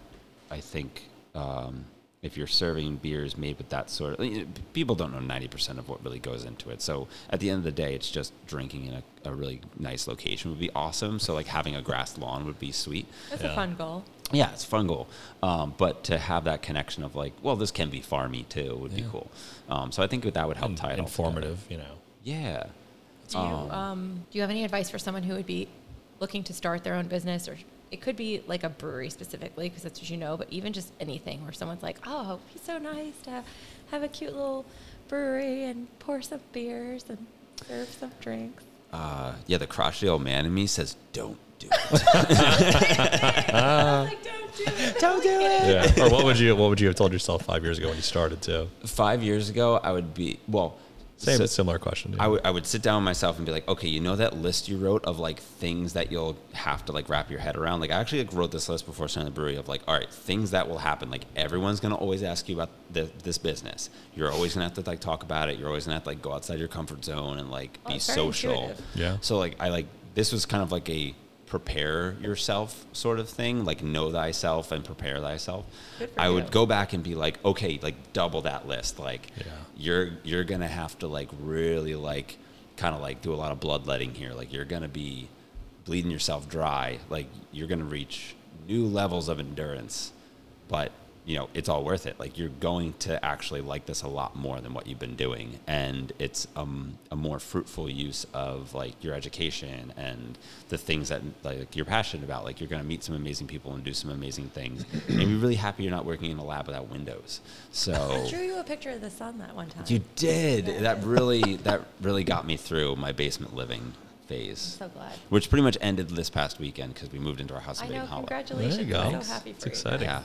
I think um, if you're serving beers made with that sort of people don't know 90% of what really goes into it so at the end of the day it's just drinking in a, a really nice location would be awesome so like having a grass lawn would be sweet That's Yeah. a fun goal. yeah, it's fun goal. Um, but to have that connection of like, well, this can be farmy too would be cool. Um, so I think that would help And tie it all informative, you know. Yeah. Do you Um, um, do you have any advice for someone who would be looking to start their own business, or it could be like a brewery specifically, because that's what you know, but even just anything where someone's like, "Oh, it'd be so nice to have a cute little brewery and pour some beers and serve some drinks." Uh, yeah, the crotchety old man in me says, don't do it. [laughs] like, don't do it. [laughs] Don't do it. Yeah. or what would you what would you have told yourself five years ago when you started to? Five years ago, I would be, well, Same so- similar question. I would I would sit down with myself and be like, okay, you know that list you wrote of like things that you'll have to like wrap your head around. Like I actually like wrote this list before starting the brewery of like, all right, things that will happen. Like everyone's gonna always ask you about the, this business. You're always gonna have to like talk about it. You're always gonna have to like go outside your comfort zone and like Oh, be social. intuitive. Yeah. So like I like this was kind of like a prepare yourself sort of thing, like know thyself and prepare thyself. I you. would go back and be like, okay, like double that list. Like Yeah. you're you're gonna have to like really like kind of like do a lot of bloodletting here. Like you're gonna be bleeding yourself dry. Like you're gonna reach new levels of endurance, but you know it's all worth it. Like you're going to actually like this a lot more than what you've been doing, and it's um, a more fruitful use of like your education and the things that like you're passionate about. Like you're gonna meet some amazing people and do some amazing things, and be really happy you're not working in a lab without windows. So I drew you a picture of the sun that one time. you did. Yeah. That really [laughs] that really got me through my basement living phase, so glad. which pretty much ended this past weekend because we moved into our house in I know. Hollow. Congratulations! There you go. I'm Thanks. so happy for It's you. exciting. Yeah.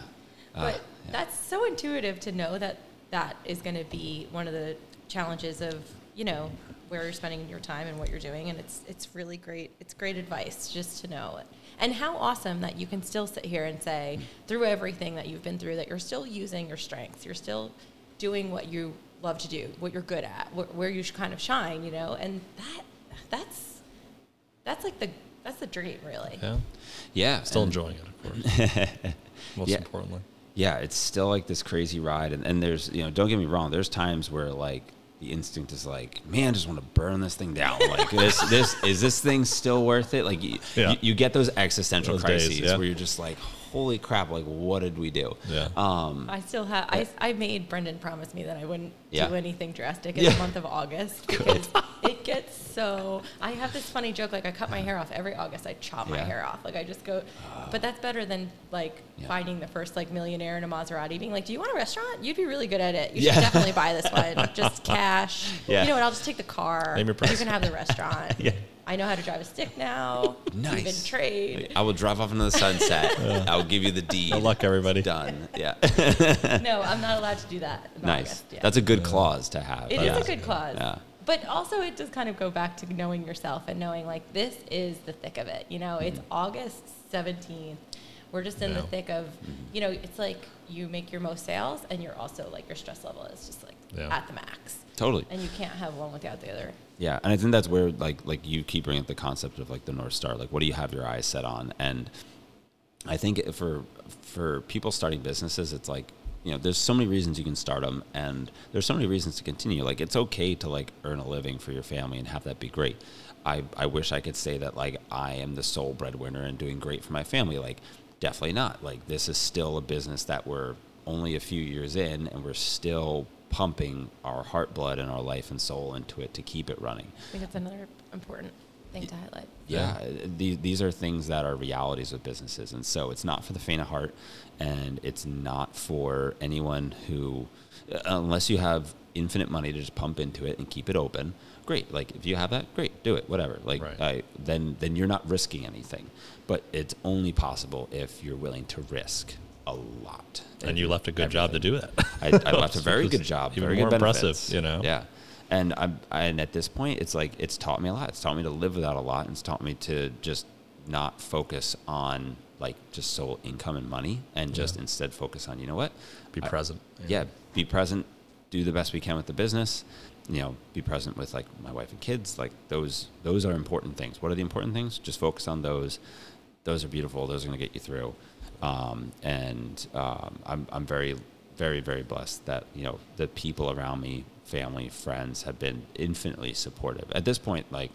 But Uh, yeah. that's so intuitive to know that that is going to be one of the challenges of you know where you're spending your time and what you're doing, and it's it's really great. It's great advice just to know it. And how awesome that you can still sit here and say through everything that you've been through that you're still using your strengths. You're still doing what you love to do, what you're good at, wh- where you kind of shine. You know, and that that's that's like the that's the dream, really. Yeah. yeah. Still and- enjoying it, of course. [laughs] Most Yeah. importantly. Yeah, it's still like this crazy ride. And, and there's, you know, don't get me wrong, there's times where like the instinct is like, man, I just want to burn this thing down. [laughs] Like this, this, is this thing still worth it? Like you, Yeah. you, you get those existential Those days, crises yeah. where you're just like, holy crap, like what did we do? Yeah. Um, I still have. I, I made Brendan promise me that I wouldn't Yeah. do anything drastic in Yeah. the month of August because it gets so. I have this funny joke like I cut my hair off every August. I chop my hair off. Like I just go, but that's better than like Yeah. finding the first like millionaire in a Maserati being like, "Do you want a restaurant? You'd be really good at it. You Yeah. should definitely buy this [laughs] one. Just cash. Yeah. You know what? I'll just take the car. Name your You can have the restaurant. [laughs] Yeah. I know how to drive a stick now. [laughs] Nice. Even trade. I will drive off into the sunset. [laughs] I'll give you the deed. Good luck, everybody. Done. [laughs] Yeah. no, I'm not allowed to do that. In nice. August. Yeah. That's a good clause to have. It is Yeah. a good clause. Yeah. But also, it does kind of go back to knowing yourself and knowing like this is the thick of it. You know, it's mm-hmm. August 17th. We're just in the thick of, mm-hmm. you know, it's like you make your most sales and you're also like your stress level is just like Yeah. at the max. Totally. And you can't have one without the other. Yeah, and I think that's where like like you keep bringing up the concept of like the north star. Like, what do you have your eyes set on? And I think for for people starting businesses, it's like you know, there's so many reasons you can start them, and there's so many reasons to continue. Like, it's okay to like earn a living for your family and have that be great. I I wish I could say that like I am the sole breadwinner and doing great for my family. Like, definitely not. Like, this is still a business that we're only a few years in, and we're still pumping our heart, blood, and our life and soul into it to keep it running. I think that's another important thing to highlight. yeah, the, these are things that are realities of businesses, and so it's not for the faint of heart, and it's not for anyone who, uh, unless you have infinite money to just pump into it and keep it open. Great, like if you have that, great, do it, whatever. Like, Right. I, then then you're not risking anything, but it's only possible if you're willing to risk a lot. And you left a good job to do that. I, I left a very [laughs] good job. even very more impressive, benefits. you know? Yeah, and I'm and at this point, it's like it's taught me a lot. It's taught me to live without a lot, and it's taught me to just not focus on like just sole income and money, and just Yeah. instead focus on you know what, Be I- present. yeah, be present, do the best we can with the business. You know, be present with like my wife and kids. Like those, those are important things. What are the important things? Just focus on those. Those are beautiful. Those are going to get you through. Um, and um, I'm, I'm very, very, very blessed that you know the people around me, family, friends, have been infinitely supportive. At this point, like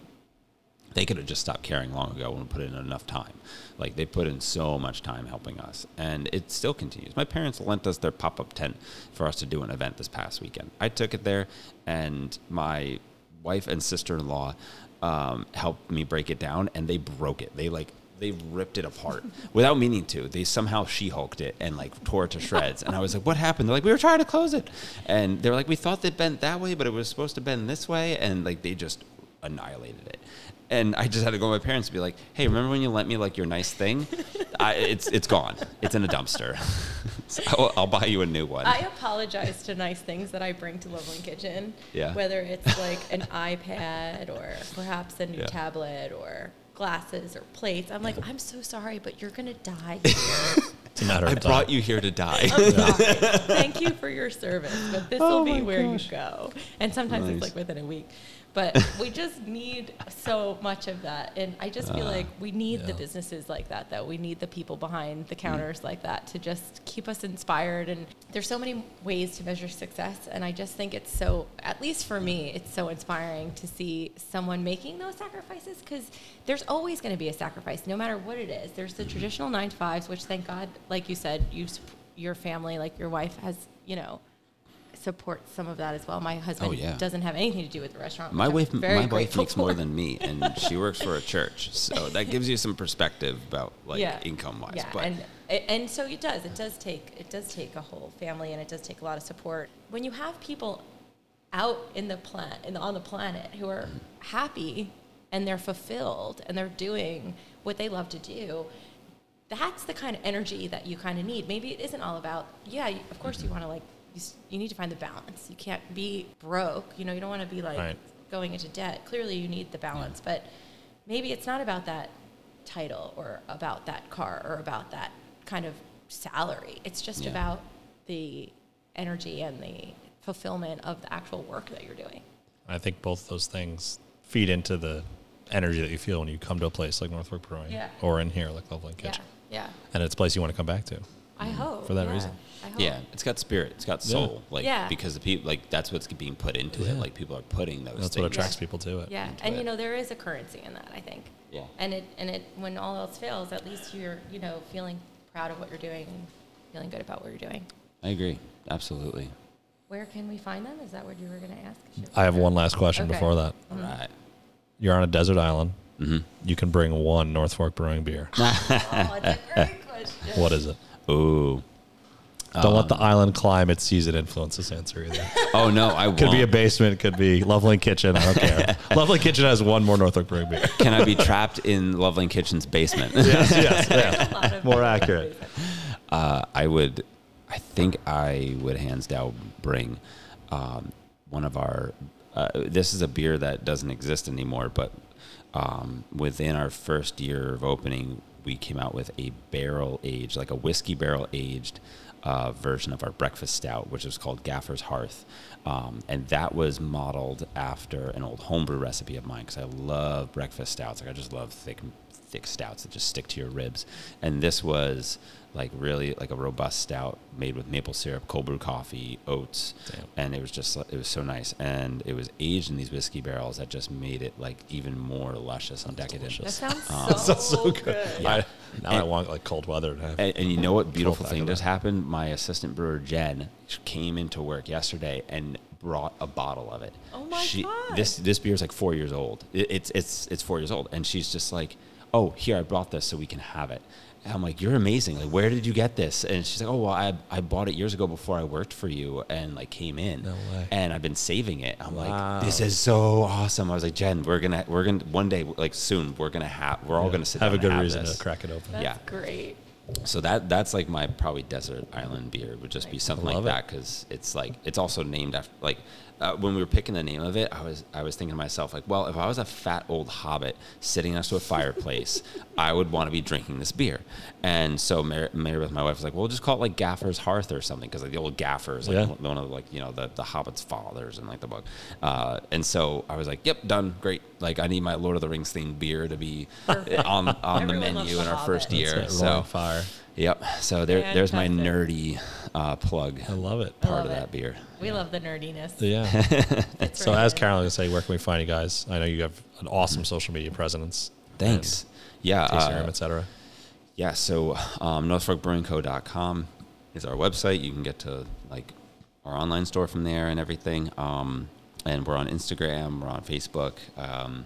they could have just stopped caring long ago and put in enough time. Like they put in so much time helping us, and it still continues. My parents lent us their pop up tent for us to do an event this past weekend. I took it there, and my wife and sister in law um, helped me break it down, and they broke it. They like they ripped it apart [laughs] without meaning to. They somehow she hulked it and like tore it to shreds. And I was like, "What happened?" They're like, "We were trying to close it," and they're like, "We thought it bent that way, but it was supposed to bend this way," and like they just annihilated it. And I just had to go to my parents and be like, "Hey, remember when you lent me like your nice thing? [laughs] I, it's it's gone. It's in a dumpster. [laughs] so I'll, I'll buy you a new one." I apologize to nice things that I bring to Love Lane Kitchen. Yeah. Whether it's like an iPad or perhaps a new Yeah. tablet or glasses or plates. I'm like, I'm so sorry, but you're gonna die [laughs] here. It's a matter of I brought you here to die. I'm sorry. [laughs] Thank you for your service, but this will Oh be where gosh. you go. And sometimes Nice. it's like within a week. But we just need so much of that. And I just feel Ah, like we need the businesses like that, though. We need the people behind Mm. the counters like that to just keep us inspired. And there's so many ways to measure success. And I just think it's so, at least for me, it's so inspiring to see someone making those sacrifices because there's always going to be a sacrifice, no matter what it is. There's the traditional nine to fives, which thank God, like you said, you, your family, like your wife has, you know, support some of that as well. My husband Oh, yeah. doesn't have anything to do with the restaurant. My wife, very my wife makes more than me, and [laughs] she works for a church, so that gives you some perspective about like income wise. Yeah, but and and so it does. It does take it does take a whole family, and it does take a lot of support. When you have people out in the planet in on the planet who are happy and they're fulfilled and they're doing what they love to do. That's the kind of energy that you kind of need. Maybe it isn't all about, yeah, of course you want to like, you, you need to find the balance. You can't be broke. You know, you don't want to be like Right. going into debt. Clearly you need the balance, but maybe it's not about that title or about that car or about that kind of salary. It's just Yeah. about the energy and the fulfillment of the actual work that you're doing. I think both those things feed into the energy that you feel when you come to a place like North Fork Brewing Yeah. or in here like Love Lane Yeah, Kitchen. yeah. And it's a place you want to come back to. I hope For that yeah, reason. I hope. yeah, it's got spirit, it's got Yeah. soul, like Yeah. because the people like that's what's being put into Yeah. it. Like people are putting those. That's things. what attracts people to it. Yeah, and it. you know there is a currency in that. I think. Yeah. And it and it when all else fails, at least you're you know feeling proud of what you're doing and feeling good about what you're doing. I agree, absolutely. Where can we find them? Is that what you were going to ask? I have one last question Okay. before that. All right. You're on a desert island. Mm-hmm. You can bring one North Fork Brewing beer. oh, it's a great [laughs] question. what is it? Ooh. Don't let Um, the island climate season influence this answer either. [laughs] Oh no, I won't. Could be a basement, could be Love Lane Kitchen. I don't care. [laughs] Love Lane Kitchen has one more North Fork Brewing beer. Can I be trapped in Love Lane Kitchen's basement? yes, yes, [laughs] A yeah. lot of- More accurate. uh, I would, I think I would hands down bring um, one of our. Uh, this is a beer that doesn't exist anymore, but um, within our first year of opening, we came out with a barrel aged, like a whiskey barrel aged uh, version of our breakfast stout, which was called Gaffer's Hearth. Um, and that was modeled after an old homebrew recipe of mine because I love breakfast stouts. Like I just love thick, thick stouts that just stick to your ribs. And this was like really like a robust stout made with maple syrup, cold brew coffee, oats, Damn. and it was just it was so nice. And it was aged in these whiskey barrels that just made it like even more luscious and decadent. delicious. That sounds Um, so, [laughs] Sounds so good. good. I, now I want like cold weather to have. And, and you know what beautiful thing just happened? My assistant brewer Jen came into work yesterday and brought a bottle of it. Oh my she, God. This this beer is like four years old. It, it's it's it's four years old, and she's just like, "Oh, here I brought this so we can have it." And I'm like, "You're amazing! Like, where did you get this?" And she's like, "Oh, well, I I bought it years ago before I worked for you, and like came in, No way. and I've been saving it." I'm Wow. like, "This is so awesome!" I was like, "Jen, we're gonna we're gonna one day like soon we're gonna have we're all Yeah. gonna sit have down a good and reason this. to crack it open. That's Yeah. great. So that that's like my probably desert island beer would just be something like it. that because it's like it's also named after like uh, when we were picking the name of it, I was I was thinking to myself like, well, if I was a fat old hobbit sitting next to a fireplace, [laughs] I would want to be drinking this beer. And so Mary, Mary with my wife was like, well, we'll just call it like Gaffer's Hearth or something because like the old Gaffers, like Yeah. one of the, like you know the the Hobbit's fathers and like the book. Uh, and so I was like, yep, done, great. Like I need my Lord of the Rings themed beer to be on on [laughs] the Everyone loves menu in our Hobbit. first year. That's it, So fire. Yep. So there, there's my nerdy uh, plug I love it. Part love of it. that beer. We love the nerdiness. Yeah. [laughs] So right as. Carolyn would say, where can we find you guys? I know you have an awesome social media presence. Thanks. Yeah. Tasting uh, room, etc. yeah. So um, NorthforkBrewingCo.com is our website. You can get to like our online store from there and everything. Um, and we're on Instagram. We're on Facebook. Um,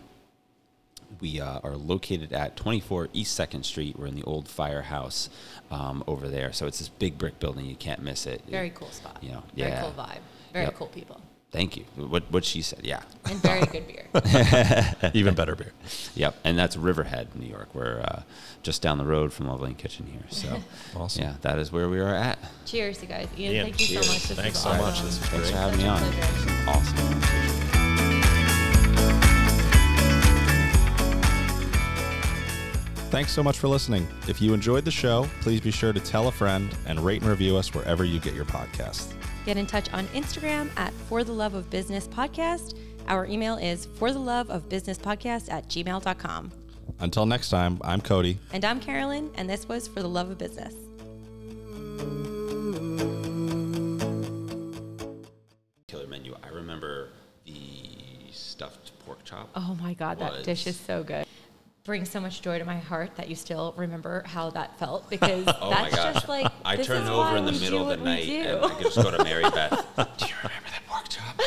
we uh, are located at 24 East Second Street. We're in the old firehouse um, over there. So it's this big brick building. You can't miss it. Very cool spot. You know, Very yeah. cool vibe. Very Yep. cool people. Thank you. What what she said. Yeah. And very good beer. [laughs] [laughs] Even better beer. Yep, and that's Riverhead, New York. We're uh, just down the road from Love Lane Kitchen here. So, [laughs] Awesome. yeah, that is where we are at. Cheers, you guys. Ian, Ian, thank you cheers. so much. This Thanks so awesome. much. This was Thanks great. for having me Such a on. Awesome Thanks so much for listening. If you enjoyed the show, please be sure to tell a friend and rate and review us wherever you get your podcast. Get in touch on Instagram at For the Love of Business Podcast. Our email is for the love of business podcast at gmail.com. Until next time, I'm Cody. And I'm Carolyn, and this was For the Love of Business. Killer menu. I remember the stuffed pork chop. Oh my God, that dish is so good. Brings so much joy to my heart that you still remember how that felt [laughs] because Oh that's just like I turn over in the middle of the night and I just go to Mary Beth. [laughs] Do you remember that pork chop?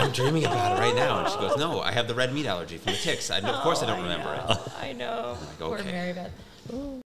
I'm dreaming about it right now. And she goes, No, I have the red meat allergy from the ticks. I, of course I don't oh, remember it. I know. like, Poor okay. Mary Beth. Ooh.